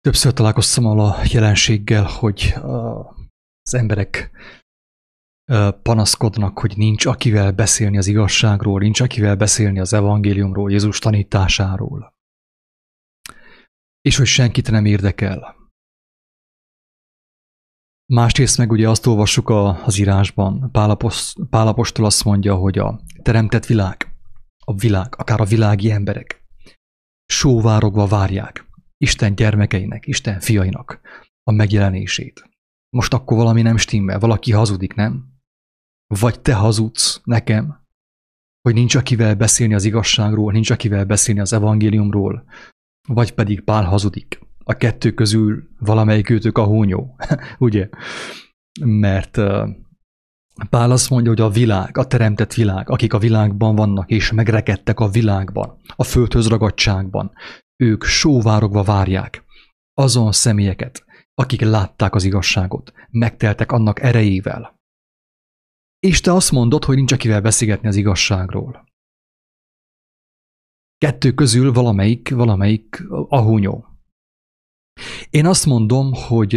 Többször találkoztam a jelenséggel, hogy az emberek panaszkodnak, hogy nincs akivel beszélni az igazságról, nincs akivel beszélni az evangéliumról, Jézus tanításáról. És hogy senkit nem érdekel. Másrészt meg ugye azt olvassuk a, az írásban, Pálapostól azt mondja, hogy a teremtett világ, a világ, akár a világi emberek sóvárogva várják Isten gyermekeinek, Isten fiainak a megjelenését. Most akkor valami nem stimmel, valaki hazudik, nem? Vagy te hazudsz nekem, hogy nincs akivel beszélni az igazságról, nincs akivel beszélni az evangéliumról, vagy pedig Pál hazudik. A kettő közül valamelyik őtök a húnyó, ugye? Mert Pál azt mondja, hogy a világ, a teremtett világ, akik a világban vannak és megrekedtek a világban, a földhöz ragadságban, ők sóvárogva várják azon személyeket, akik látták az igazságot, megteltek annak erejével. És te azt mondod, hogy nincs akivel beszélgetni az igazságról. Kettő közül valamelyik, valamelyik ahúnyó. Én azt mondom, hogy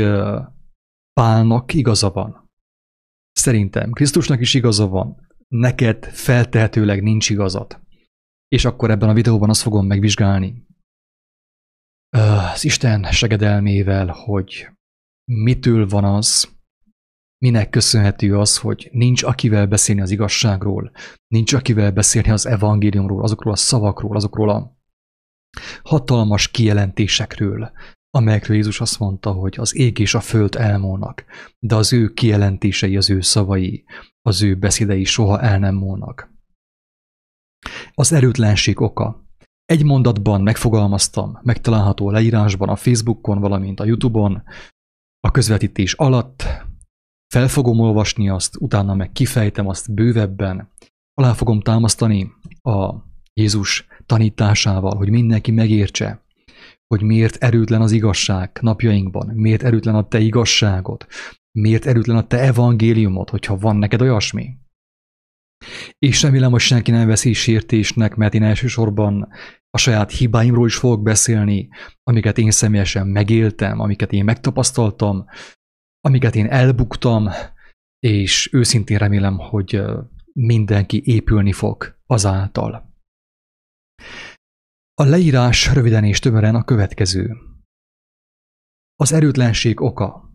Pálnak igaza van. Szerintem Krisztusnak is igaza van. Neked feltehetőleg nincs igazad. És akkor ebben a videóban azt fogom megvizsgálni, az Isten segedelmével, hogy mitől van az, minek köszönhető az, hogy nincs akivel beszélni az igazságról, nincs akivel beszélni az evangéliumról, azokról a szavakról, azokról a hatalmas kijelentésekről, amelyekről Jézus azt mondta, hogy az ég és a föld elmónak, de az ő kijelentései, az ő szavai, az ő beszédei soha el nem múlnak. Az erőtlenség oka, egy mondatban megfogalmaztam, megtalálható leírásban, a Facebookon, valamint a Youtube-on, a közvetítés alatt. Fel fogom olvasni azt, utána meg kifejtem azt bővebben. Alá fogom támasztani a Jézus tanításával, hogy mindenki megértse, hogy miért erőtlen az igazság napjainkban, miért erőtlen a te igazságod, miért erőtlen a te evangéliumod, hogyha van neked olyasmi. És remélem, hogy senki nem veszi sértésnek, mert én elsősorban a saját hibáimról is fogok beszélni, amiket én személyesen megéltem, amiket én megtapasztaltam, amiket én elbuktam, és őszintén remélem, hogy mindenki épülni fog azáltal. A leírás röviden és tömören a következő. Az erőtlenség oka,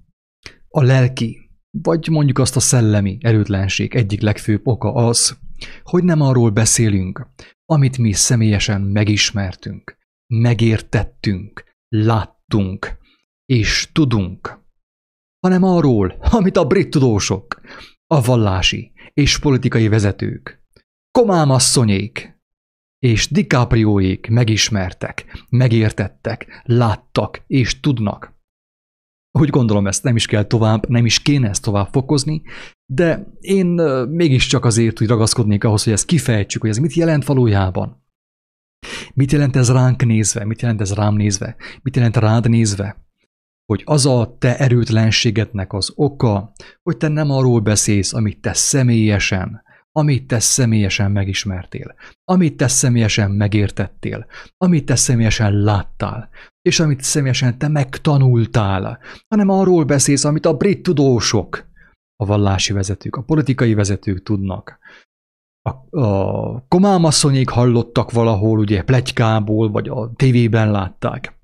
a lelki, vagy mondjuk azt a szellemi erőtlenség egyik legfőbb oka az, hogy nem arról beszélünk, amit mi személyesen megismertünk, megértettünk, láttunk és tudunk, hanem arról, amit a brit tudósok, a vallási és politikai vezetők, komámasszonyék és DiCaprioék megismertek, megértettek, láttak és tudnak. Úgy gondolom, ezt nem is kell tovább, nem is kéne ezt tovább fokozni, de én mégiscsak azért úgy ragaszkodnék ahhoz, hogy ezt kifejtsük, hogy ez mit jelent valójában. Mit jelent ez ránk nézve? Mit jelent ez rám nézve? Mit jelent rád nézve? Hogy az a te erőtlenségednek az oka, hogy te nem arról beszélsz, amit te személyesen, amit te személyesen megismertél, amit te személyesen megértettél, amit te személyesen láttál, és amit személyesen te megtanultál, hanem arról beszélsz, amit a brit tudósok, a vallási vezetők, a politikai vezetők tudnak. A, a komámasszonyék hallottak valahol, ugye, plegykából, vagy a tévében látták.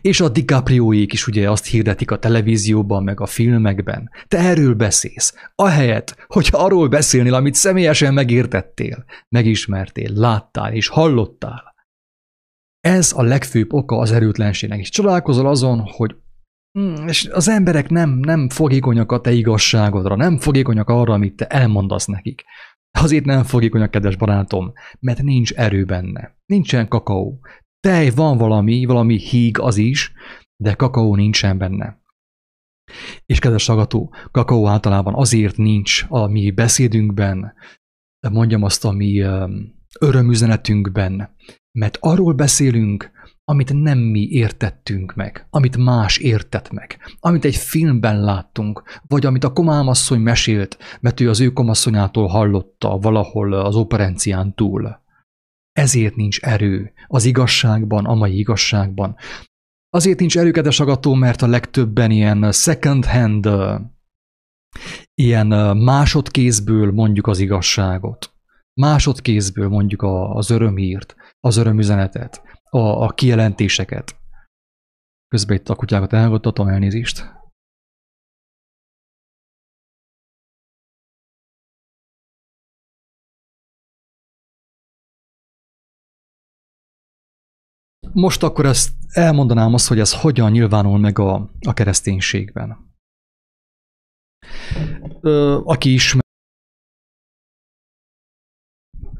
És a DiCaprioék is ugye azt hirdetik a televízióban, meg a filmekben. Te erről beszélsz. Ahelyett, hogy arról beszélnél, amit személyesen megértettél, megismertél, láttál és hallottál. Ez a legfőbb oka az erőtlenségnek. És csodálkozol azon, hogy mm, és az emberek nem, nem fogékonyak a te igazságodra, nem fogékonyak arra, amit te elmondasz nekik. Azért nem fogékonyak, kedves barátom, mert nincs erő benne. Nincsen kakaó. Tej van valami, valami híg az is, de kakaó nincsen benne. És kedves tagató, kakaó általában azért nincs a mi beszédünkben, mondjam azt a mi örömüzenetünkben, mert arról beszélünk, amit nem mi értettünk meg, amit más értett meg, amit egy filmben láttunk, vagy amit a komámasszony mesélt, mert ő az ő komasszonyától hallotta valahol az operencián túl. Ezért nincs erő az igazságban, a mai igazságban. Azért nincs erőkedes agató, mert a legtöbben ilyen second hand, ilyen másodkézből mondjuk az igazságot. Másodkézből mondjuk az örömhírt, az örömüzenetet, a, a kijelentéseket. Közben itt a kutyákat elhallgattatom, elnézést. Most akkor ezt elmondanám azt, hogy ez hogyan nyilvánul meg a, a kereszténységben. Ö, aki ismer,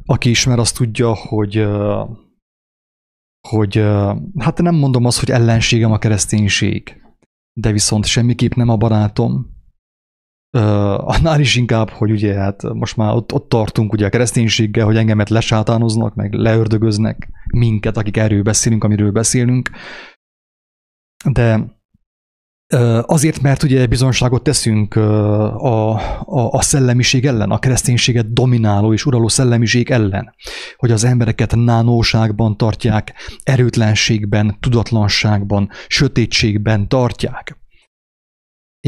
aki ismer, azt tudja, hogy hogy hát nem mondom azt, hogy ellenségem a kereszténység, de viszont semmiképp nem a barátom. annál is inkább, hogy ugye hát most már ott, ott tartunk ugye a kereszténységgel, hogy engemet lesátánoznak, meg leördögöznek minket, akik erről beszélünk, amiről beszélünk. De Azért, mert ugye bizonságot teszünk a, a, a szellemiség ellen, a kereszténységet domináló és uraló szellemiség ellen, hogy az embereket nánóságban tartják, erőtlenségben, tudatlanságban, sötétségben tartják.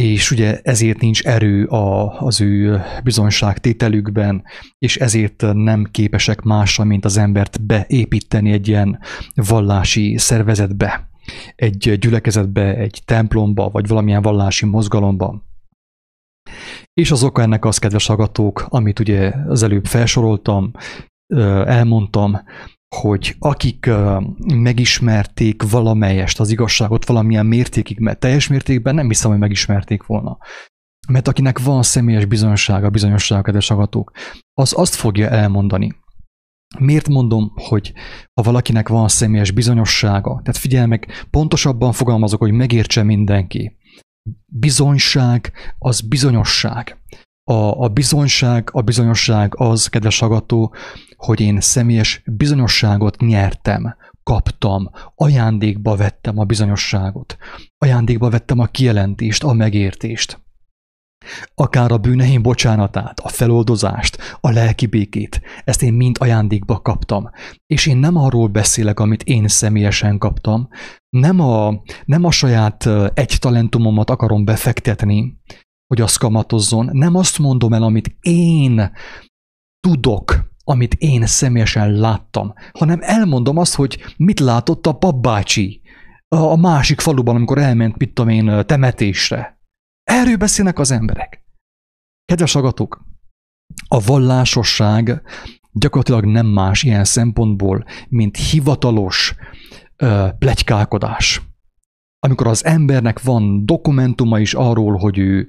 És ugye ezért nincs erő a, az ő bizonyságtételükben, és ezért nem képesek másra, mint az embert beépíteni egy ilyen vallási szervezetbe egy gyülekezetbe, egy templomba, vagy valamilyen vallási mozgalomba. És az oka ennek az, kedves agatók, amit ugye az előbb felsoroltam, elmondtam, hogy akik megismerték valamelyest az igazságot valamilyen mértékig, mert teljes mértékben nem hiszem, hogy megismerték volna. Mert akinek van személyes bizonyossága, bizonyossága, kedves agatók, az azt fogja elmondani, Miért mondom, hogy ha valakinek van személyes bizonyossága, tehát figyelj meg, pontosabban fogalmazok, hogy megértse mindenki. Bizonyság az bizonyosság. A, a bizonyság, a bizonyosság az, kedves agató, hogy én személyes bizonyosságot nyertem, kaptam, ajándékba vettem a bizonyosságot, ajándékba vettem a kijelentést, a megértést. Akár a bűneim bocsánatát, a feloldozást, a lelki békét, ezt én mind ajándékba kaptam. És én nem arról beszélek, amit én személyesen kaptam, nem a, nem a saját egy talentumomat akarom befektetni, hogy az kamatozzon, nem azt mondom el, amit én tudok, amit én személyesen láttam, hanem elmondom azt, hogy mit látott a papbácsi a másik faluban, amikor elment, mit tudom én, temetésre Erről beszélnek az emberek. Kedves agatok, a vallásosság gyakorlatilag nem más ilyen szempontból, mint hivatalos ö, plegykálkodás. Amikor az embernek van dokumentuma is arról, hogy ő,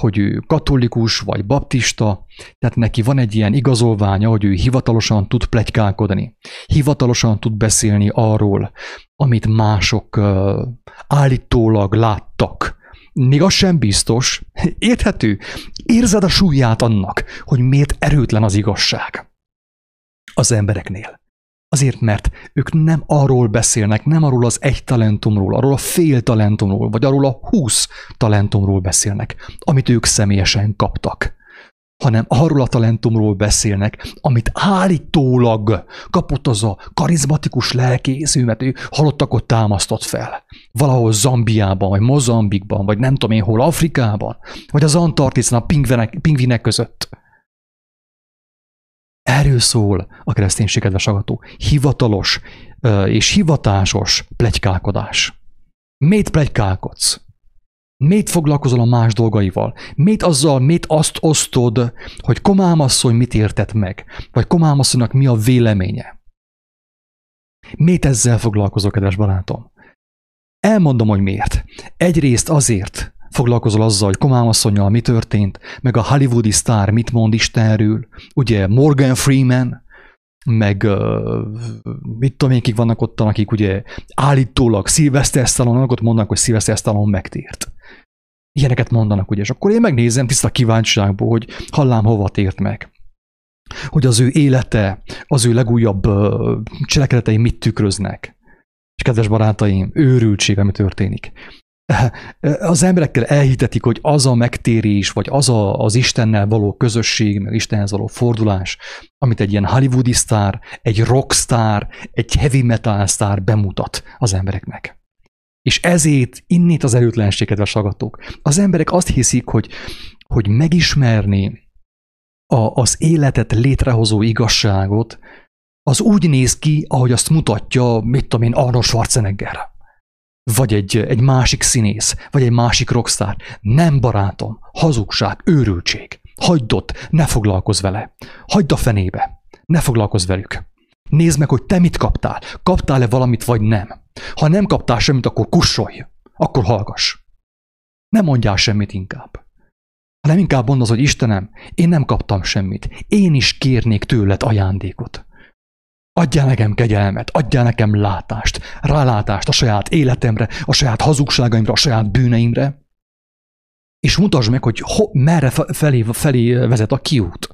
hogy ő katolikus vagy baptista, tehát neki van egy ilyen igazolványa, hogy ő hivatalosan tud plegykálkodni, hivatalosan tud beszélni arról, amit mások ö, állítólag láttak, még az sem biztos. Érthető? Érzed a súlyát annak, hogy miért erőtlen az igazság az embereknél. Azért, mert ők nem arról beszélnek, nem arról az egy talentumról, arról a fél talentumról, vagy arról a húsz talentumról beszélnek, amit ők személyesen kaptak hanem arról a talentumról beszélnek, amit állítólag kapott az a karizmatikus lelkész, mert ő halottakot támasztott fel. Valahol Zambiában, vagy Mozambikban, vagy nem tudom én hol, Afrikában, vagy az Antarktiszon a pingvinek, pingvinek között. Erről szól a kereszténység, kedves agató. Hivatalos és hivatásos plegykálkodás. Miért plegykálkodsz? Miért foglalkozol a más dolgaival? Miért azzal, miért azt osztod, hogy Komám asszony mit értett meg? Vagy Komám asszonynak mi a véleménye? Miért ezzel foglalkozol, kedves barátom? Elmondom, hogy miért. Egyrészt azért foglalkozol azzal, hogy Komám asszonyjal mi történt, meg a hollywoodi sztár mit mond Istenről, ugye Morgan Freeman, meg mit tudom én, kik vannak ott, akik ugye állítólag Sylvester Stallone, ott mondanak, hogy Sylvester Stallone megtért. Ilyeneket mondanak, ugye, és akkor én megnézem tiszta kíváncsiságból, hogy hallám hova tért meg. Hogy az ő élete, az ő legújabb cselekedetei mit tükröznek. És kedves barátaim, őrültség, ami történik. Az emberekkel elhitetik, hogy az a megtérés, vagy az a, az Istennel való közösség, meg Istenhez való fordulás, amit egy ilyen hollywoodi sztár, egy rockstar, egy heavy metal sztár bemutat az embereknek. És ezért innét az erőtlenség, kedves hallgatók. Az emberek azt hiszik, hogy, hogy megismerni a, az életet létrehozó igazságot, az úgy néz ki, ahogy azt mutatja, mit tudom én, Arnold Schwarzenegger. Vagy egy, egy másik színész, vagy egy másik rockstar. Nem barátom, hazugság, őrültség. Hagyd ott, ne foglalkozz vele. Hagyd a fenébe, ne foglalkozz velük. Nézd meg, hogy te mit kaptál. Kaptál-e valamit, vagy nem. Ha nem kaptál semmit, akkor kussolj. Akkor hallgass. Nem mondjál semmit inkább. Hanem inkább mondd az, hogy Istenem, én nem kaptam semmit. Én is kérnék tőled ajándékot. Adjál nekem kegyelmet, adjál nekem látást, rálátást a saját életemre, a saját hazugságaimra, a saját bűneimre, és mutasd meg, hogy ho, merre felé, felé vezet a kiút.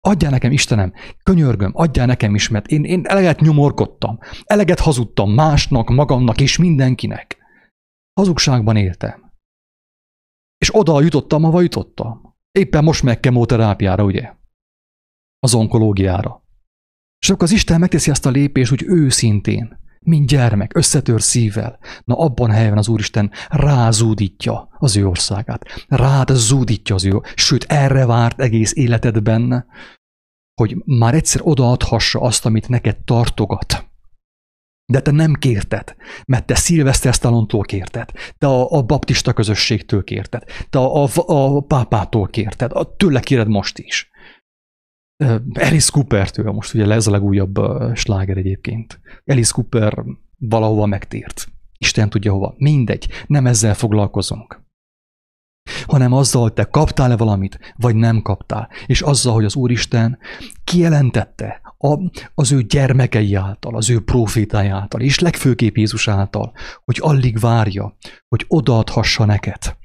Adjál nekem, Istenem, könyörgöm, adjál nekem is, mert én, én eleget nyomorkodtam, eleget hazudtam másnak, magamnak és mindenkinek. Hazugságban éltem. És oda jutottam, ahova jutottam. Éppen most meg kemoterápiára, ugye? Az onkológiára. És akkor az Isten megteszi azt a lépést, hogy őszintén, mint gyermek, összetör szívvel. Na abban a helyen az Úristen rázúdítja az ő országát. Rád zúdítja az ő, sőt erre várt egész életedben, hogy már egyszer odaadhassa azt, amit neked tartogat. De te nem kérted, mert te Szilveszter Stallontól kérted, te a, a baptista közösségtől kérted, te a, a, a pápától kérted, a, tőle kéred most is. Alice Cooper-től, most ugye ez a legújabb sláger egyébként. Alice Cooper valahova megtért. Isten tudja hova. Mindegy, nem ezzel foglalkozunk. Hanem azzal, hogy te kaptál-e valamit, vagy nem kaptál. És azzal, hogy az Úristen kijelentette a, az ő gyermekei által, az ő profétái által, és legfőképp Jézus által, hogy alig várja, hogy odaadhassa neked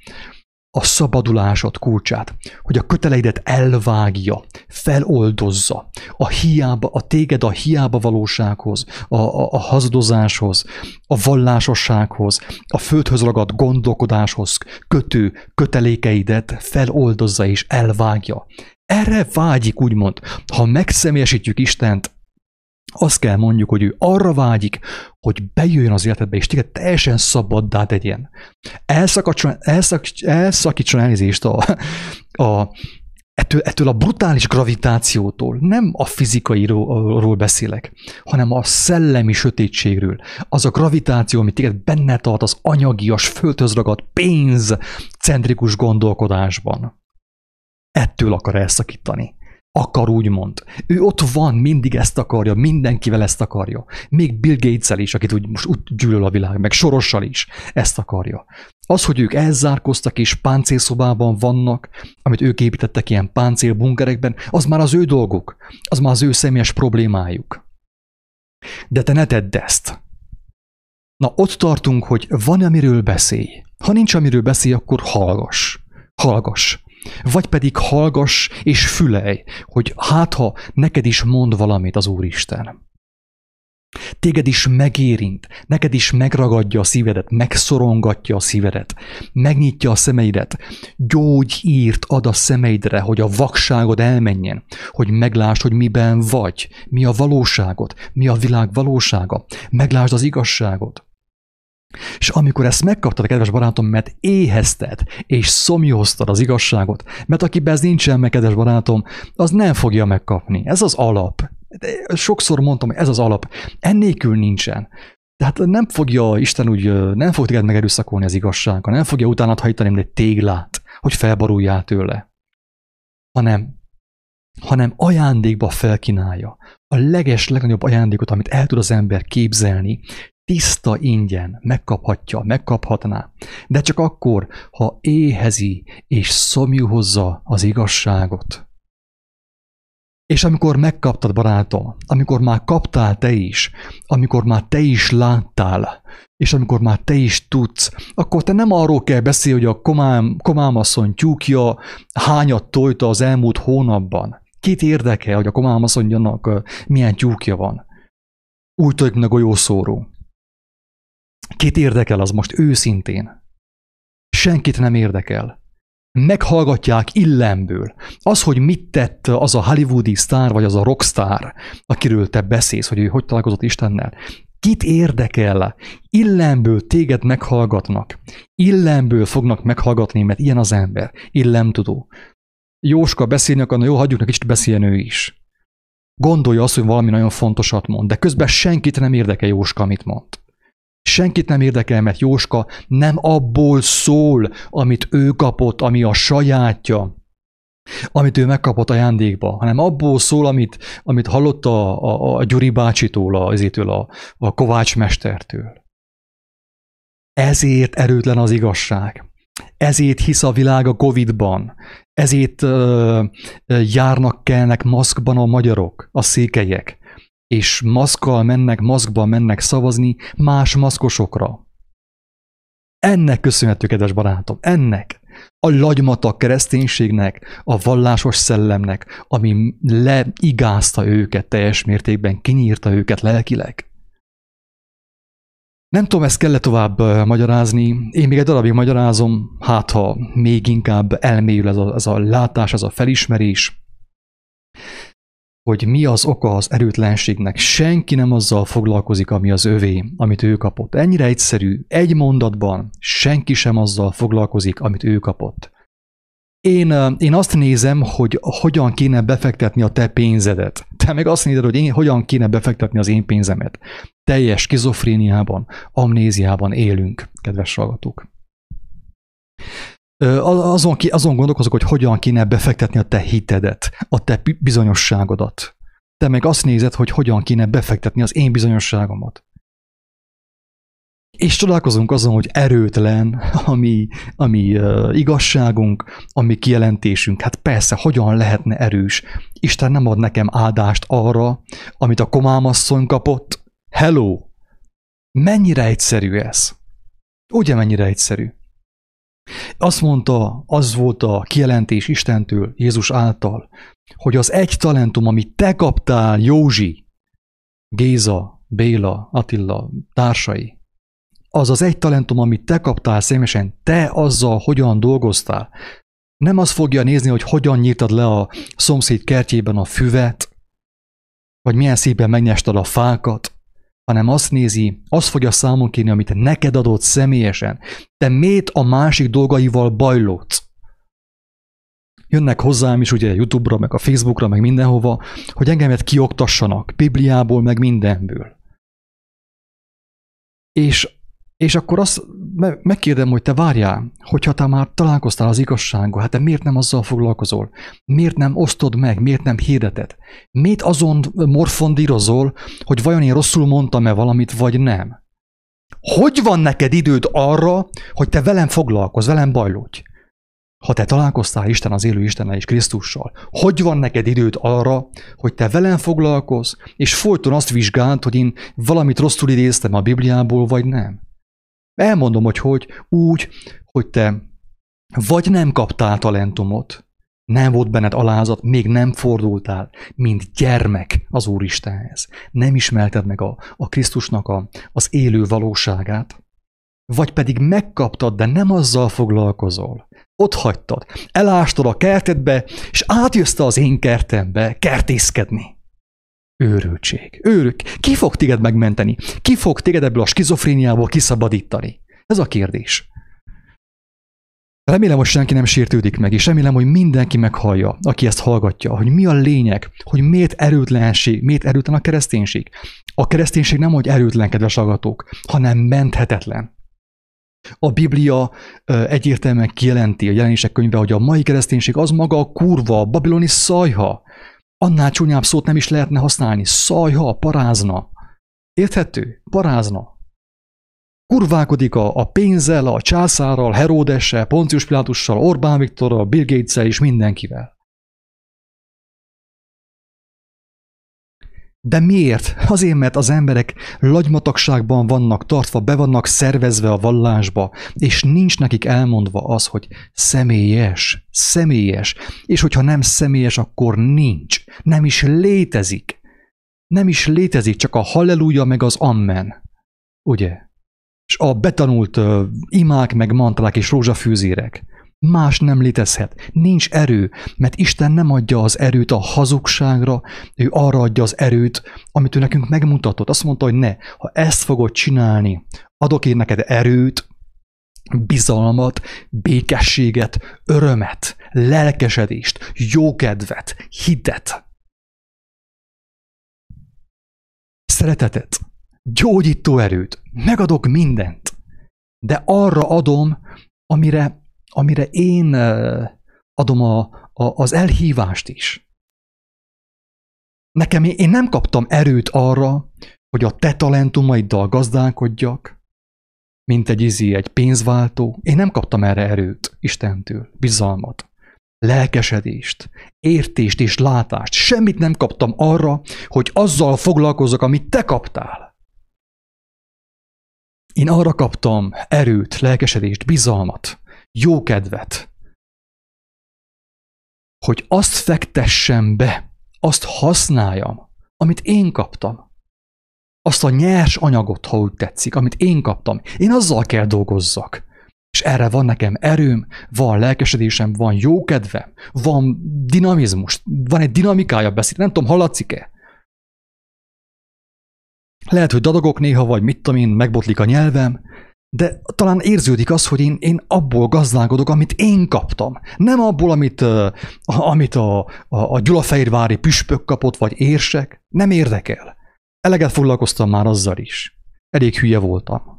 a szabadulásod kulcsát, hogy a köteleidet elvágja, feloldozza, a hiába, a téged a hiába valósághoz, a, a, a hazudozáshoz, a vallásossághoz, a földhöz ragadt gondolkodáshoz kötő kötelékeidet feloldozza és elvágja. Erre vágyik, úgymond. Ha megszemélyesítjük Istent, azt kell mondjuk, hogy ő arra vágyik, hogy bejöjjön az életedbe, és téged teljesen szabaddá tegyen. Elszakítson, elszakítson, elszakítson elnézést a, a, ettől, ettől a brutális gravitációtól, nem a fizikairól beszélek, hanem a szellemi sötétségről. Az a gravitáció, amit téged benne tart az anyagias, földhöz ragadt, pénzcentrikus gondolkodásban. Ettől akar elszakítani akar úgymond. Ő ott van, mindig ezt akarja, mindenkivel ezt akarja. Még Bill gates is, akit úgy most úgy gyűlöl a világ, meg Sorossal is ezt akarja. Az, hogy ők elzárkoztak és páncélszobában vannak, amit ők építettek ilyen páncélbunkerekben, az már az ő dolguk, az már az ő személyes problémájuk. De te ne tedd ezt. Na, ott tartunk, hogy van amiről beszélj. Ha nincs amiről beszélj, akkor hallgass. Hallgass. Vagy pedig hallgass és fülej, hogy hát ha neked is mond valamit az Úristen. Téged is megérint, neked is megragadja a szívedet, megszorongatja a szívedet, megnyitja a szemeidet, gyógyírt ad a szemeidre, hogy a vakságod elmenjen, hogy meglásd, hogy miben vagy, mi a valóságot, mi a világ valósága, meglásd az igazságot. És amikor ezt megkaptad, kedves barátom, mert éhezted és szomjóztad az igazságot, mert akiben ez nincsen meg, kedves barátom, az nem fogja megkapni. Ez az alap. De sokszor mondtam, hogy ez az alap. Ennélkül nincsen. Tehát nem fogja Isten úgy, nem fog téged megerőszakolni az igazsága, nem fogja utána hajtani, egy téglát, hogy felbaruljál tőle. Hanem, hanem ajándékba felkínálja. A leges, legnagyobb ajándékot, amit el tud az ember képzelni, tiszta ingyen megkaphatja, megkaphatná, de csak akkor, ha éhezi és szomjúhozza az igazságot. És amikor megkaptad, barátom, amikor már kaptál te is, amikor már te is láttál, és amikor már te is tudsz, akkor te nem arról kell beszélni, hogy a komám, komámasszony tyúkja hányat tojta az elmúlt hónapban. Kit érdekel, hogy a komámasszonynak milyen tyúkja van? Úgy tojt meg a golyószóró. Kit érdekel az most őszintén? Senkit nem érdekel. Meghallgatják illemből. Az, hogy mit tett az a hollywoodi sztár, vagy az a rockstar, akiről te beszélsz, hogy ő hogy találkozott Istennel, Kit érdekel? Illemből téged meghallgatnak. Illemből fognak meghallgatni, mert ilyen az ember. Illemtudó. Jóska beszélni akar, jó, hagyjuk neki kicsit beszéljen ő is. Gondolja azt, hogy valami nagyon fontosat mond, de közben senkit nem érdekel Jóska, amit mond. Senkit nem érdekel, mert Jóska nem abból szól, amit ő kapott, ami a sajátja, amit ő megkapott ajándékba, hanem abból szól, amit, amit hallott a, a, a Gyuri bácsitól, a, ezétől a, a Kovács mestertől. Ezért erőtlen az igazság. Ezért hisz a világ a Covid-ban. Ezért uh, járnak, kelnek maszkban a magyarok, a székelyek. És maszkkal mennek, maszkban mennek szavazni más maszkosokra. Ennek köszönhető, kedves barátom, ennek a lagymatak kereszténységnek, a vallásos szellemnek, ami leigázta őket teljes mértékben, kinyírta őket lelkileg. Nem tudom, ezt kell tovább magyarázni. Én még egy darabig magyarázom, hát ha még inkább elmélyül ez a, ez a látás, ez a felismerés, hogy mi az oka az erőtlenségnek. Senki nem azzal foglalkozik, ami az övé, amit ő kapott. Ennyire egyszerű, egy mondatban senki sem azzal foglalkozik, amit ő kapott. Én, én azt nézem, hogy hogyan kéne befektetni a te pénzedet. Te meg azt nézed, hogy én hogyan kéne befektetni az én pénzemet. Teljes skizofréniában, amnéziában élünk, kedves hallgatók. Azon, azon gondolkozok, hogy hogyan kéne befektetni a te hitedet, a te bizonyosságodat. Te meg azt nézed, hogy hogyan kéne befektetni az én bizonyosságomat. És csodálkozunk azon, hogy erőtlen a mi, a mi uh, igazságunk, a mi kijelentésünk. Hát persze, hogyan lehetne erős? Isten nem ad nekem áldást arra, amit a komámasszony kapott. Hello! Mennyire egyszerű ez? Ugye mennyire egyszerű? Azt mondta, az volt a kijelentés Istentől, Jézus által, hogy az egy talentum, amit te kaptál, Józsi, Géza, Béla, Attila, társai, az az egy talentum, amit te kaptál személyesen, te azzal hogyan dolgoztál. Nem azt fogja nézni, hogy hogyan nyírtad le a szomszéd kertjében a füvet, vagy milyen szépen megnyestad a fákat, hanem azt nézi, azt fogja számon kérni, amit neked adott személyesen. Te miért a másik dolgaival bajlódsz? Jönnek hozzám is ugye YouTube-ra, meg a Facebookra, meg mindenhova, hogy engemet kioktassanak, Bibliából, meg mindenből. És és akkor azt megkérdem, hogy te várjál, hogyha te már találkoztál az igazsággal, hát te miért nem azzal foglalkozol? Miért nem osztod meg? Miért nem hirdeted? Miért azon morfondírozol, hogy vajon én rosszul mondtam-e valamit, vagy nem? Hogy van neked időd arra, hogy te velem foglalkozz, velem bajlódj? Ha te találkoztál Isten az élő Istennel és Krisztussal, hogy van neked időd arra, hogy te velem foglalkozz, és folyton azt vizsgáld, hogy én valamit rosszul idéztem a Bibliából, vagy nem? Elmondom, hogy hogy, úgy, hogy te vagy nem kaptál talentumot, nem volt benned alázat, még nem fordultál, mint gyermek az Úristenhez. Nem ismerted meg a, a Krisztusnak a, az élő valóságát. Vagy pedig megkaptad, de nem azzal foglalkozol. Ott hagytad, elástad a kertedbe, és átjössz az én kertembe kertészkedni. Őrültség. Őrük. Ki fog téged megmenteni? Ki fog téged ebből a skizofréniából kiszabadítani? Ez a kérdés. Remélem, hogy senki nem sértődik meg, és remélem, hogy mindenki meghallja, aki ezt hallgatja, hogy mi a lényeg, hogy miért erőtlenség, miért erőtlen a kereszténység. A kereszténység nem, hogy erőtlen, kedves hallgatók, hanem menthetetlen. A Biblia egyértelműen kijelenti a jelenések könyve, hogy a mai kereszténység az maga a kurva, a babiloni szajha, Annál csúnyább szót nem is lehetne használni. Szajha, parázna. Érthető? Parázna. Kurválkodik a, a pénzzel, a császárral, Heródessel, Poncius Pilátussal, Orbán Viktorral, Bill gates és mindenkivel. De miért? Azért, mert az emberek lagymatagságban vannak tartva, be vannak szervezve a vallásba, és nincs nekik elmondva az, hogy személyes, személyes, és hogyha nem személyes, akkor nincs, nem is létezik. Nem is létezik, csak a halleluja meg az amen. Ugye? És a betanult uh, imák meg mantrák és rózsafűzérek. Más nem létezhet. Nincs erő, mert Isten nem adja az erőt a hazugságra, ő arra adja az erőt, amit ő nekünk megmutatott. Azt mondta, hogy ne, ha ezt fogod csinálni, adok én neked erőt, bizalmat, békességet, örömet, lelkesedést, jókedvet, hitet, szeretetet, gyógyító erőt, megadok mindent, de arra adom, amire, amire én adom a, a, az elhívást is. Nekem én nem kaptam erőt arra, hogy a te talentumaiddal gazdálkodjak, mint egy izi, egy pénzváltó. Én nem kaptam erre erőt Istentől, bizalmat, lelkesedést, értést és látást. Semmit nem kaptam arra, hogy azzal foglalkozok, amit te kaptál. Én arra kaptam erőt, lelkesedést, bizalmat, jókedvet, hogy azt fektessem be, azt használjam, amit én kaptam azt a nyers anyagot, ha úgy tetszik, amit én kaptam, én azzal kell dolgozzak. És erre van nekem erőm, van lelkesedésem, van jókedvem, van dinamizmus, van egy dinamikája beszéd, nem tudom, hallatszik-e? Lehet, hogy dadogok néha, vagy mit tudom én, megbotlik a nyelvem, de talán érződik az, hogy én, én abból gazdálkodok, amit én kaptam. Nem abból, amit, uh, amit a, a, a Gyulafehérvári püspök kapott, vagy érsek. Nem érdekel. Eleget foglalkoztam már azzal is. Elég hülye voltam.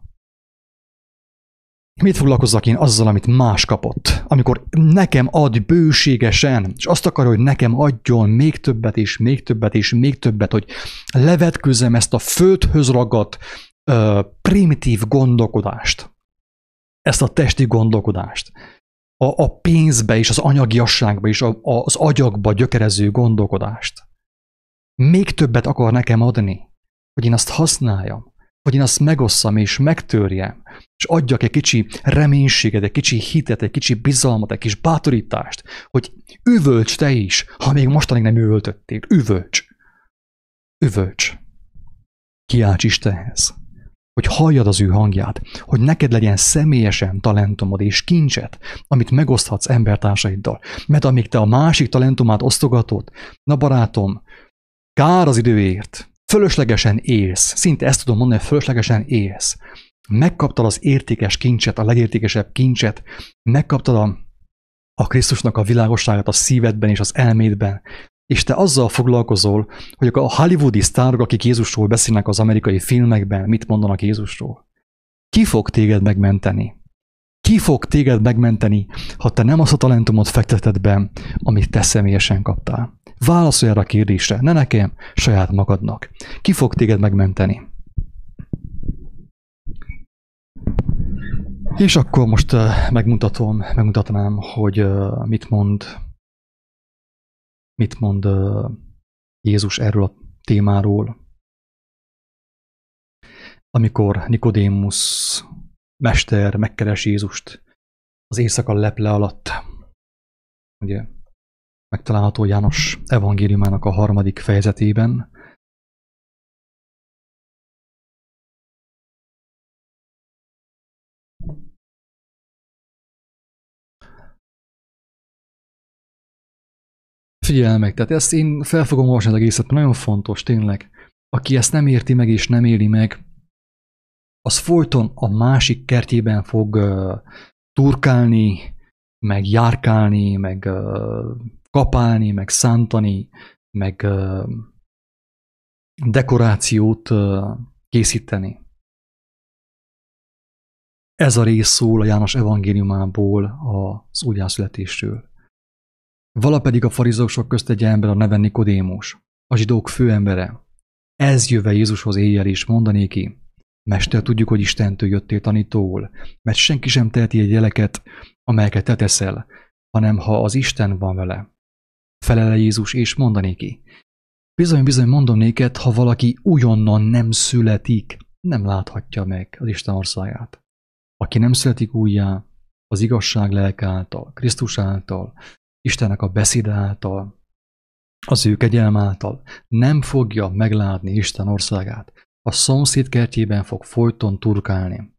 Mit foglalkozzak én azzal, amit más kapott? Amikor nekem ad bőségesen, és azt akar, hogy nekem adjon még többet és még többet és még többet, hogy levetkőzem ezt a földhöz ragadt uh, primitív gondolkodást, ezt a testi gondolkodást, a, a pénzbe és az anyagiasságba és a, az agyakba gyökerező gondolkodást. Még többet akar nekem adni hogy én azt használjam, hogy én azt megosszam és megtörjem, és adjak egy kicsi reménységet, egy kicsi hitet, egy kicsi bizalmat, egy kis bátorítást, hogy üvölts te is, ha még mostanig nem üvöltöttél, üvölts. Üvölts. Kiálts Istenhez, hogy halljad az ő hangját, hogy neked legyen személyesen talentumod és kincset, amit megoszthatsz embertársaiddal. Mert amíg te a másik talentumát osztogatod, na barátom, kár az időért, Fölöslegesen élsz. Szinte ezt tudom mondani, hogy fölöslegesen élsz. Megkaptad az értékes kincset, a legértékesebb kincset, megkaptad a, a Krisztusnak a világosságát a szívedben és az elmédben, és te azzal foglalkozol, hogy a hollywoodi sztárok, akik Jézusról beszélnek az amerikai filmekben, mit mondanak Jézusról. Ki fog téged megmenteni? Ki fog téged megmenteni, ha te nem azt a talentumot fekteted be, amit te személyesen kaptál? Válaszolj erre a kérdésre, ne nekem, saját magadnak. Ki fog téged megmenteni? És akkor most uh, megmutatom, megmutatnám, hogy uh, mit mond, mit mond Jézus erről a témáról. Amikor Nikodémus mester megkeres Jézust az éjszaka leple alatt. Ugye megtalálható János evangéliumának a harmadik fejezetében. Figyelj meg, tehát ezt én fel fogom olvasni az egészet, nagyon fontos, tényleg. Aki ezt nem érti meg és nem éli meg, az folyton a másik kertjében fog uh, turkálni, meg járkálni, meg uh, kapálni, meg szántani, meg uh, dekorációt uh, készíteni. Ez a rész szól a János evangéliumából az újjászületésről. Vala pedig a farizósok közt egy ember a neve Nikodémus, a zsidók főembere. Ez jöve Jézushoz éjjel is mondanéki, Mester, tudjuk, hogy Istentől jöttél tanítóul, mert senki sem teheti egy jeleket, amelyeket te teszel, hanem ha az Isten van vele. Felele Jézus és mondanéki. Bizony, bizony mondom néked, ha valaki újonnan nem születik, nem láthatja meg az Isten országát. Aki nem születik újjá, az igazság lelke által, Krisztus által, Istennek a beszéd által, az ő kegyelm által nem fogja meglátni Isten országát. A szomszéd kertjében fog folyton turkálni.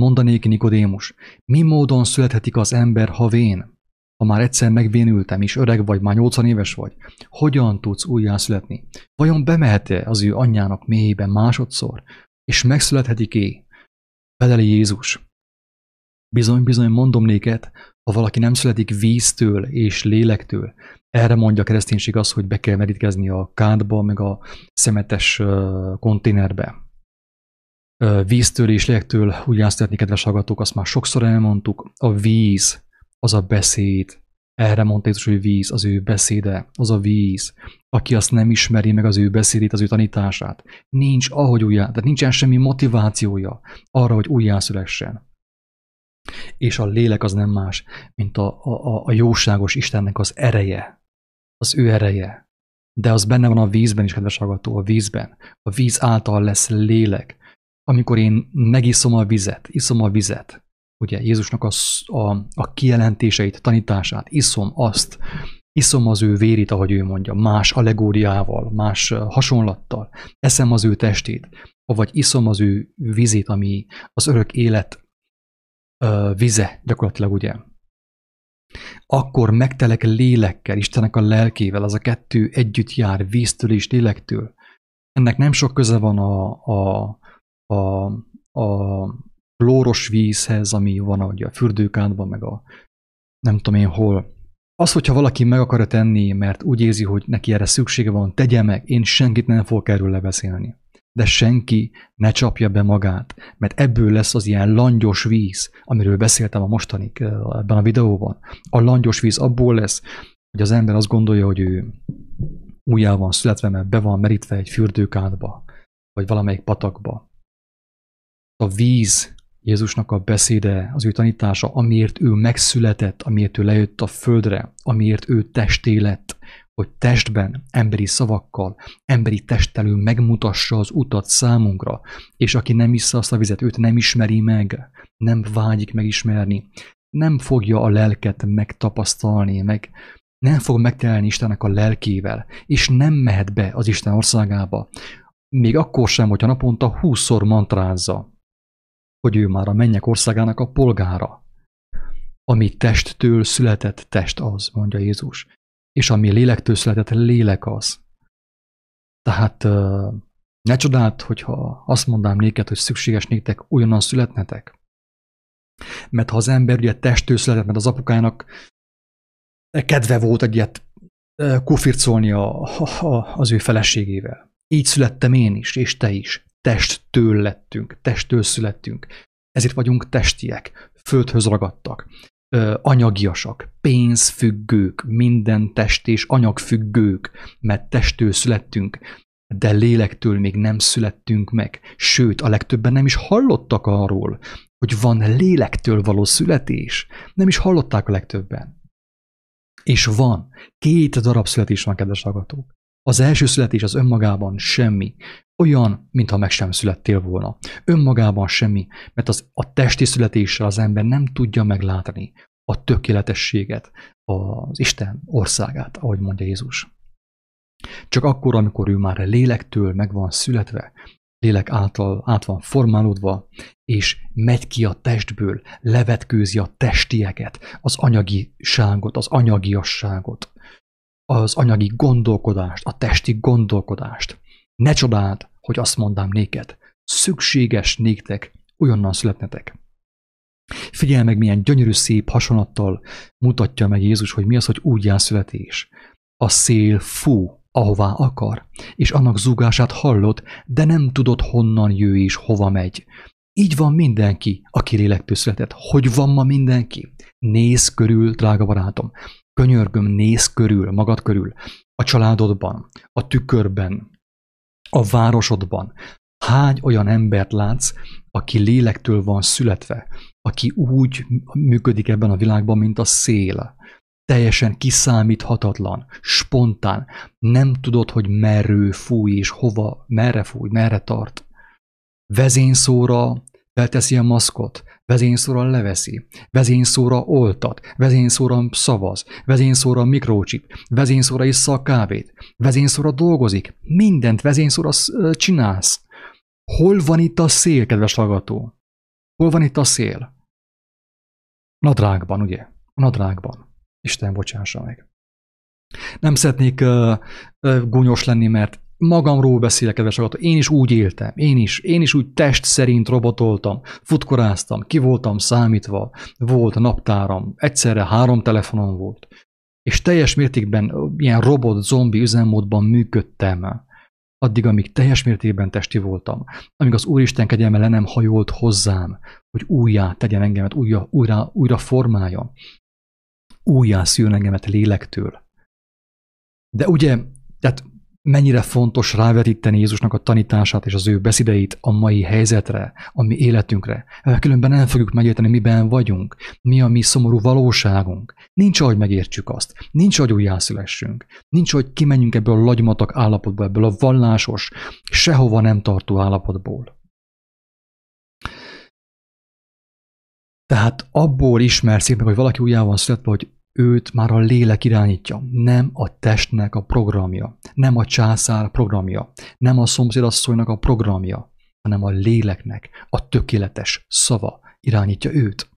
Mondanék Nikodémus, mi módon születhetik az ember, ha vén? Ha már egyszer megvénültem, és öreg vagy, már 80 éves vagy, hogyan tudsz újjászületni? Vajon bemehet-e az ő anyjának mélyében másodszor? És megszülethetik-é? Feleli Jézus. Bizony, bizony, mondom néked, ha valaki nem születik víztől és lélektől, erre mondja a kereszténység az, hogy be kell merítkezni a kádba, meg a szemetes konténerbe. Víztől és lélektől újjászületni, kedves hallgatók, azt már sokszor elmondtuk, a víz az a beszéd. Erre mondta Jézus, hogy víz, az ő beszéde, az a víz. Aki azt nem ismeri meg az ő beszédét, az ő tanítását, nincs ahogy újjá, tehát nincsen semmi motivációja arra, hogy újjászülessen. És a lélek az nem más, mint a, a, a jóságos Istennek az ereje, az ő ereje. De az benne van a vízben is, kedves hallgató, a vízben. A víz által lesz lélek. Amikor én megiszom a vizet, iszom a vizet, ugye Jézusnak a, a, a kijelentéseit, tanítását, iszom azt, iszom az ő vérét, ahogy ő mondja, más allegóriával, más hasonlattal, eszem az ő testét, vagy iszom az ő vizét, ami az örök élet vize, gyakorlatilag ugye. Akkor megtelek lélekkel, Istennek a lelkével, az a kettő együtt jár, víztől és lélektől. Ennek nem sok köze van a, a, a, a klóros vízhez, ami van ugye a fürdőkádban, meg a nem tudom én hol. Az, hogyha valaki meg akarja tenni, mert úgy érzi, hogy neki erre szüksége van, tegye meg, én senkit nem fogok erről lebeszélni. De senki ne csapja be magát, mert ebből lesz az ilyen langyos víz, amiről beszéltem a mostanik ebben a videóban. A langyos víz abból lesz, hogy az ember azt gondolja, hogy ő újjá van születve, mert be van merítve egy fürdőkádba, vagy valamelyik patakba. A víz Jézusnak a beszéde, az ő tanítása, amiért ő megszületett, amiért ő lejött a földre, amiért ő testé lett, hogy testben, emberi szavakkal, emberi testtelő megmutassa az utat számunkra, és aki nem issza azt a vizet, őt nem ismeri meg, nem vágyik megismerni, nem fogja a lelket megtapasztalni, meg nem fog megtelni Istennek a lelkével, és nem mehet be az Isten országába, még akkor sem, hogyha naponta húszszor mantrázza, hogy ő már a mennyek országának a polgára. Ami testtől született test az, mondja Jézus, és ami lélektől született lélek az. Tehát ne csodált, hogyha azt mondám néked, hogy szükséges néktek olyanan születnetek. Mert ha az ember ugye testtől született, mert az apukának kedve volt egy ilyet kufircolni a, a, az ő feleségével. Így születtem én is, és te is testtől lettünk, testtől születtünk. Ezért vagyunk testiek, földhöz ragadtak, anyagiasak, pénzfüggők, minden test és anyagfüggők, mert testtől születtünk, de lélektől még nem születtünk meg. Sőt, a legtöbben nem is hallottak arról, hogy van lélektől való születés. Nem is hallották a legtöbben. És van. Két darab születés van, kedves hallgatók. Az első születés az önmagában semmi. Olyan, mintha meg sem születtél volna. Önmagában semmi, mert az, a testi születéssel az ember nem tudja meglátni a tökéletességet, az Isten országát, ahogy mondja Jézus. Csak akkor, amikor ő már lélektől meg van születve, lélek által át van formálódva, és megy ki a testből, levetkőzi a testieket, az anyagiságot, az anyagiasságot, az anyagi gondolkodást, a testi gondolkodást. Ne csodáld, hogy azt mondám néked, szükséges néktek olyannan születnetek. Figyelj meg, milyen gyönyörű szép hasonlattal mutatja meg Jézus, hogy mi az, hogy újjászületés. A szél fú, ahová akar, és annak zúgását hallod, de nem tudod, honnan jő és hova megy. Így van mindenki, aki lélektől született. Hogy van ma mindenki? Nézz körül, drága barátom. Könyörgöm, nézz körül, magad körül. A családodban, a tükörben, a városodban. Hány olyan embert látsz, aki lélektől van születve, aki úgy működik ebben a világban, mint a szél. Teljesen kiszámíthatatlan, spontán, nem tudod, hogy merről fúj és hova, merre fúj, merre tart. Vezényszóra felteszi a maszkot, vezényszóra leveszi, vezényszóra oltat, vezényszóra szavaz, vezényszóra mikrocsip, vezényszóra issza a kávét, vezényszóra dolgozik, mindent vezényszóra csinálsz. Hol van itt a szél, kedves hallgató? Hol van itt a szél? Nadrágban, ugye? Nadrágban. Isten bocsássa meg. Nem szeretnék uh, uh, gúnyos lenni, mert magamról beszélek, kedves hallgató, én is úgy éltem, én is, én is úgy test szerint robotoltam, futkoráztam, ki voltam számítva, volt naptáram, egyszerre három telefonom volt, és teljes mértékben ilyen robot, zombi üzemmódban működtem, addig, amíg teljes mértékben testi voltam, amíg az Úristen kegyelme le nem hajolt hozzám, hogy újjá tegyen engemet, újra, újra, újra formálja, újjá szűn engemet lélektől. De ugye, tehát mennyire fontos rávetíteni Jézusnak a tanítását és az ő beszédeit a mai helyzetre, a mi életünkre. Különben nem fogjuk megérteni, miben vagyunk, mi a mi szomorú valóságunk. Nincs, ahogy megértsük azt. Nincs, ahogy újjászülessünk. Nincs, hogy kimenjünk ebből a lagymatak állapotból, ebből a vallásos, sehova nem tartó állapotból. Tehát abból ismersz meg, hogy valaki újjá van születve, hogy őt már a lélek irányítja, nem a testnek a programja, nem a császár programja, nem a szomszédasszonynak a programja, hanem a léleknek a tökéletes szava irányítja őt.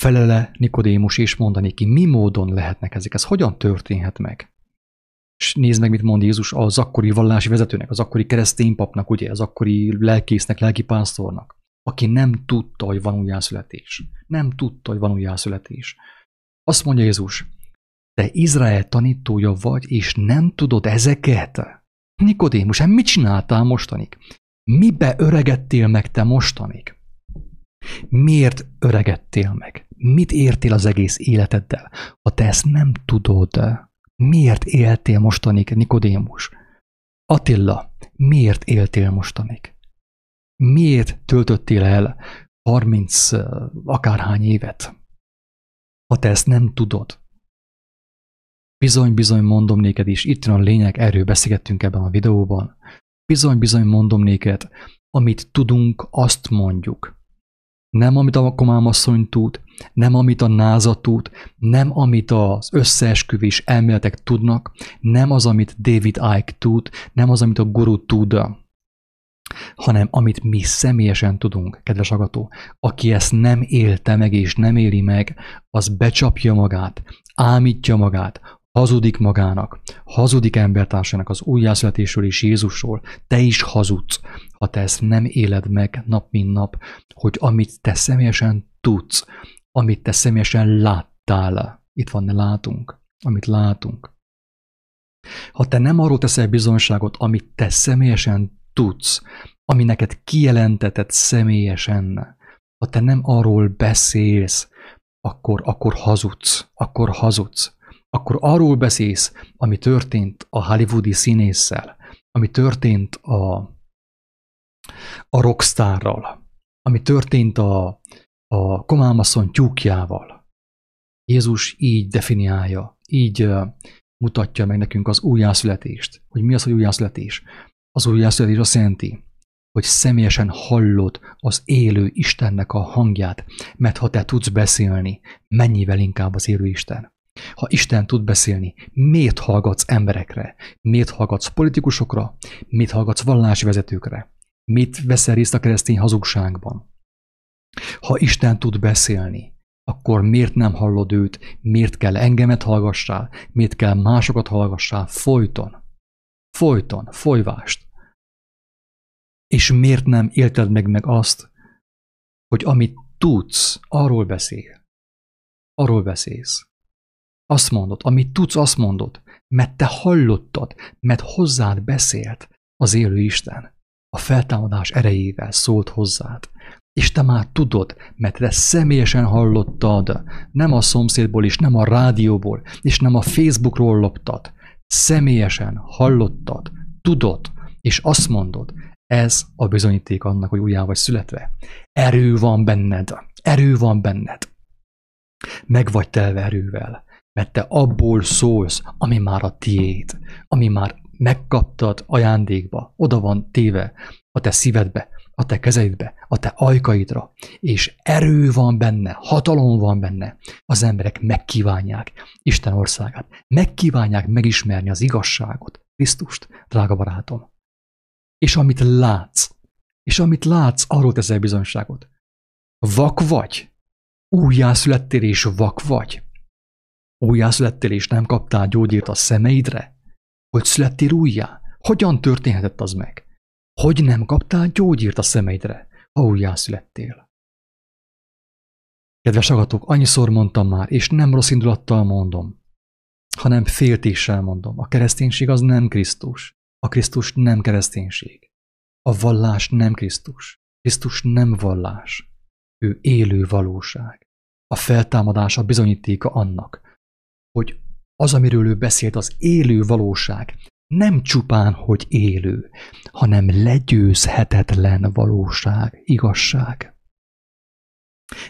Felele Nikodémus és mondani ki, mi módon lehetnek ezek, ez hogyan történhet meg? És nézd meg, mit mond Jézus az akkori vallási vezetőnek, az akkori keresztény papnak, ugye, az akkori lelkésznek, lelkipásztornak aki nem tudta, hogy van újjászületés. Nem tudta, hogy van újjászületés. Azt mondja Jézus, te Izrael tanítója vagy, és nem tudod ezeket? Nikodémus, hát mit csináltál mostanig? Mibe öregedtél meg te mostanig? Miért öregedtél meg? Mit értél az egész életeddel? Ha te ezt nem tudod, miért éltél mostanig, Nikodémus? Attila, miért éltél mostanig? Miért töltöttél el 30 akárhány évet, ha te ezt nem tudod? Bizony-bizony mondom néked is, itt van a lényeg, erről beszélgettünk ebben a videóban. Bizony-bizony mondom néked, amit tudunk, azt mondjuk. Nem amit a komámasszony tud, nem amit a náza tud, nem amit az összeesküvés elméletek tudnak, nem az, amit David Icke tud, nem az, amit a guru tud, hanem amit mi személyesen tudunk, kedves agató. Aki ezt nem élte meg és nem éli meg, az becsapja magát, ámítja magát, hazudik magának, hazudik embertársának az újjászületésről és Jézusról. Te is hazudsz, ha te ezt nem éled meg nap mint nap, hogy amit te személyesen tudsz, amit te személyesen láttál, itt van, ne látunk, amit látunk. Ha te nem arról teszel bizonyságot, amit te személyesen tudsz, ami neked kijelentetett személyesen, ha te nem arról beszélsz, akkor, akkor hazudsz, akkor hazudsz. Akkor arról beszélsz, ami történt a hollywoodi színésszel, ami történt a, a rockstárral, ami történt a, a komámaszon tyúkjával. Jézus így definiálja, így mutatja meg nekünk az újjászületést. Hogy mi az, hogy újjászületés? Az újjászületés azt jelenti, hogy személyesen hallod az élő Istennek a hangját, mert ha te tudsz beszélni, mennyivel inkább az élő Isten. Ha Isten tud beszélni, miért hallgatsz emberekre? Miért hallgatsz politikusokra? Miért hallgatsz vallási vezetőkre? Mit veszel részt a keresztény hazugságban? Ha Isten tud beszélni, akkor miért nem hallod őt? Miért kell engemet hallgassál? Miért kell másokat hallgassál? Folyton. Folyton. Folyvást. És miért nem élted meg meg azt, hogy amit tudsz, arról beszél. Arról beszélsz. Azt mondod, amit tudsz, azt mondod, mert te hallottad, mert hozzád beszélt az élő Isten. A feltámadás erejével szólt hozzád. És te már tudod, mert te személyesen hallottad, nem a szomszédból is, nem a rádióból, és nem a Facebookról loptad. Személyesen hallottad, tudod, és azt mondod, ez a bizonyíték annak, hogy újjá vagy születve. Erő van benned. Erő van benned. Meg vagy telve erővel, mert te abból szólsz, ami már a tiéd, ami már megkaptad ajándékba, oda van téve a te szívedbe, a te kezeidbe, a te ajkaidra, és erő van benne, hatalom van benne. Az emberek megkívánják Isten országát, megkívánják megismerni az igazságot, Krisztust, drága barátom és amit látsz, És amit látsz, arról teszel bizonyságot. Vak vagy? Újjászülettél és vak vagy? Újjászülettél és nem kaptál gyógyírt a szemeidre? Hogy születtél újjá? Hogyan történhetett az meg? Hogy nem kaptál gyógyírt a szemeidre, ha újjászülettél? Kedves agatok, annyiszor mondtam már, és nem rossz indulattal mondom, hanem féltéssel mondom. A kereszténység az nem Krisztus. A Krisztus nem kereszténység. A vallás nem Krisztus. Krisztus nem vallás. Ő élő valóság. A feltámadás a bizonyítéka annak, hogy az, amiről ő beszélt, az élő valóság, nem csupán, hogy élő, hanem legyőzhetetlen valóság, igazság.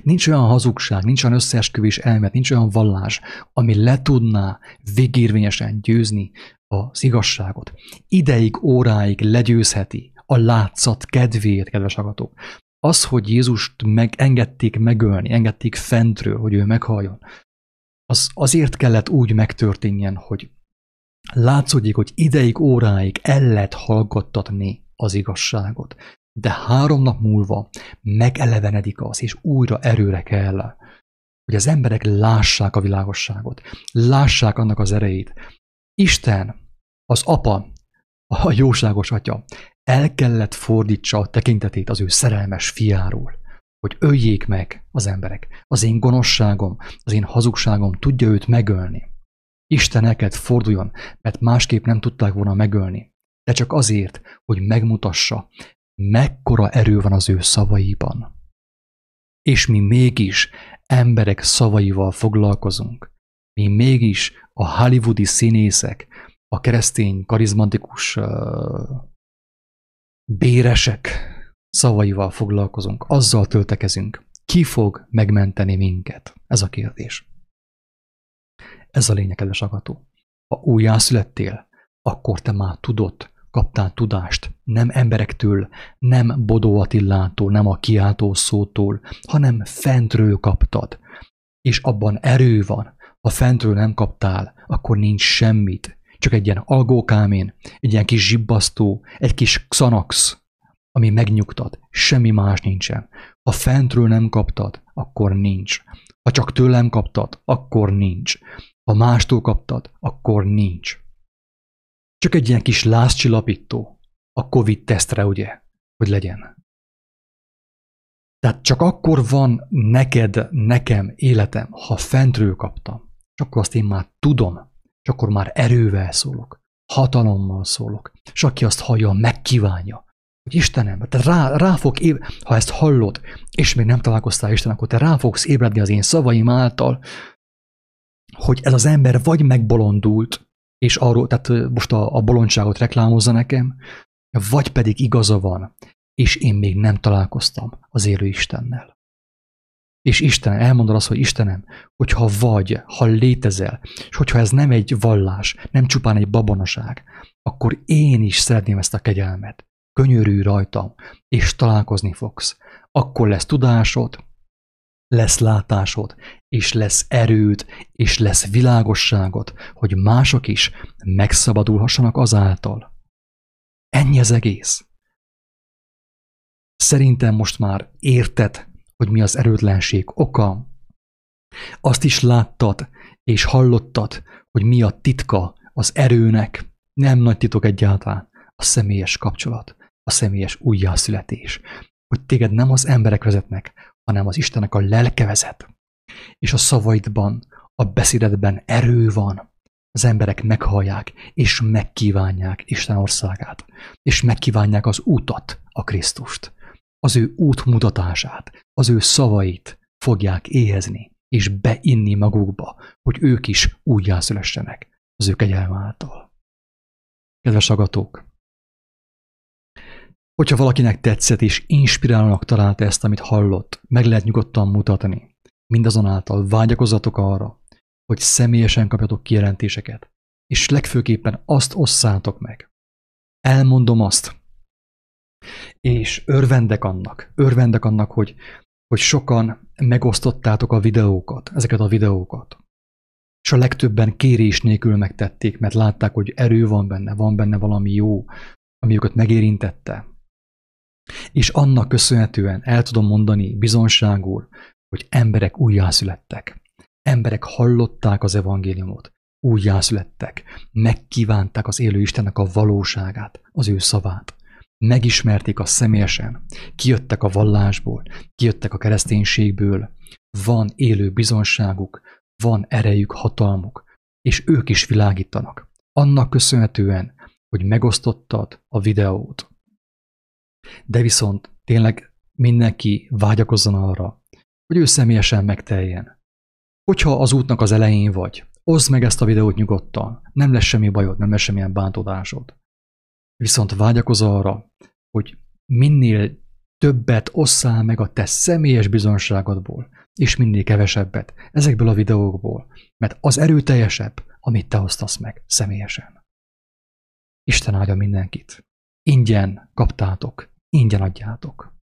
Nincs olyan hazugság, nincs olyan összeesküvés elmet, nincs olyan vallás, ami le tudná végérvényesen győzni az igazságot. Ideig, óráig legyőzheti a látszat kedvéért, kedves agatók. Az, hogy Jézust megengedték megölni, engedték fentről, hogy ő meghalljon, az azért kellett úgy megtörténjen, hogy látszódik, hogy ideig, óráig el lehet hallgattatni az igazságot. De három nap múlva megelevenedik az, és újra erőre kell, hogy az emberek lássák a világosságot, lássák annak az erejét. Isten, az apa, a jóságos atya, el kellett fordítsa a tekintetét az ő szerelmes fiáról, hogy öljék meg az emberek. Az én gonoszságom, az én hazugságom tudja őt megölni. Isten el kellett forduljon, mert másképp nem tudták volna megölni. De csak azért, hogy megmutassa, mekkora erő van az ő szavaiban. És mi mégis emberek szavaival foglalkozunk. Mi mégis a hollywoodi színészek, a keresztény, karizmatikus béresek szavaival foglalkozunk, azzal töltekezünk. Ki fog megmenteni minket? Ez a kérdés. Ez a lényeg, kedves agató. Ha újjászülettél, akkor te már tudod, kaptál tudást, nem emberektől, nem Bodó Attillától, nem a kiáltó szótól, hanem fentről kaptad. És abban erő van. Ha fentről nem kaptál, akkor nincs semmit. Csak egy ilyen algókámén, egy ilyen kis zsibbasztó, egy kis xanax, ami megnyugtat. Semmi más nincsen. Ha fentről nem kaptad, akkor nincs. Ha csak tőlem kaptad, akkor nincs. Ha mástól kaptad, akkor nincs. Csak egy ilyen kis lázcsillapító a Covid tesztre, ugye, hogy legyen. Tehát csak akkor van neked, nekem életem, ha fentről kaptam. És akkor azt én már tudom, és akkor már erővel szólok, hatalommal szólok, és aki azt hallja, megkívánja, hogy Istenem, te rá, rá fog éb... ha ezt hallod, és még nem találkoztál Isten, akkor te rá fogsz ébredni az én szavaim által, hogy ez az ember vagy megbolondult, és arról, tehát most a, a bolondságot reklámozza nekem, vagy pedig igaza van, és én még nem találkoztam az élő Istennel. És Isten elmondod azt, hogy Istenem, hogyha vagy, ha létezel, és hogyha ez nem egy vallás, nem csupán egy babonaság, akkor én is szeretném ezt a kegyelmet. Könyörülj rajtam, és találkozni fogsz. Akkor lesz tudásod, lesz látásod, és lesz erőd, és lesz világosságod, hogy mások is megszabadulhassanak azáltal. Ennyi az egész. Szerintem most már érted, hogy mi az erőtlenség oka. Azt is láttad és hallottad, hogy mi a titka az erőnek. Nem nagy titok egyáltalán. A személyes kapcsolat, a személyes újjászületés. Hogy téged nem az emberek vezetnek, hanem az Istennek a lelke vezet. És a szavaidban, a beszédedben erő van. Az emberek meghallják, és megkívánják Isten országát, és megkívánják az útat, a Krisztust. Az ő útmutatását, az ő szavait fogják éhezni, és beinni magukba, hogy ők is újjászülessenek az ő kegyelme által. Kedves agatók, Hogyha valakinek tetszett és inspirálónak találta ezt, amit hallott, meg lehet nyugodtan mutatni. Mindazonáltal vágyakozzatok arra, hogy személyesen kapjatok kijelentéseket, és legfőképpen azt osszátok meg. Elmondom azt, és örvendek annak, örvendek annak, hogy, hogy sokan megosztottátok a videókat, ezeket a videókat. És a legtöbben kérés nélkül megtették, mert látták, hogy erő van benne, van benne valami jó, ami őket megérintette, És annak köszönhetően el tudom mondani bizonságul, hogy emberek újjászülettek. Emberek hallották az evangéliumot, újjászülettek, megkívánták az élő Istennek a valóságát, az ő szavát. Megismerték a személyesen, kijöttek a vallásból, kijöttek a kereszténységből, van élő bizonságuk, van erejük, hatalmuk, és ők is világítanak. Annak köszönhetően, hogy megosztottad a videót. De viszont tényleg mindenki vágyakozzon arra, hogy ő személyesen megteljen. Hogyha az útnak az elején vagy, oszd meg ezt a videót nyugodtan, nem lesz semmi bajod, nem lesz semmilyen bántódásod. Viszont vágyakoz arra, hogy minél többet osszál meg a te személyes bizonságodból, és minél kevesebbet ezekből a videókból, mert az erőteljesebb, amit te osztasz meg személyesen. Isten áldja mindenkit. Ingyen kaptátok, ingyen adjátok.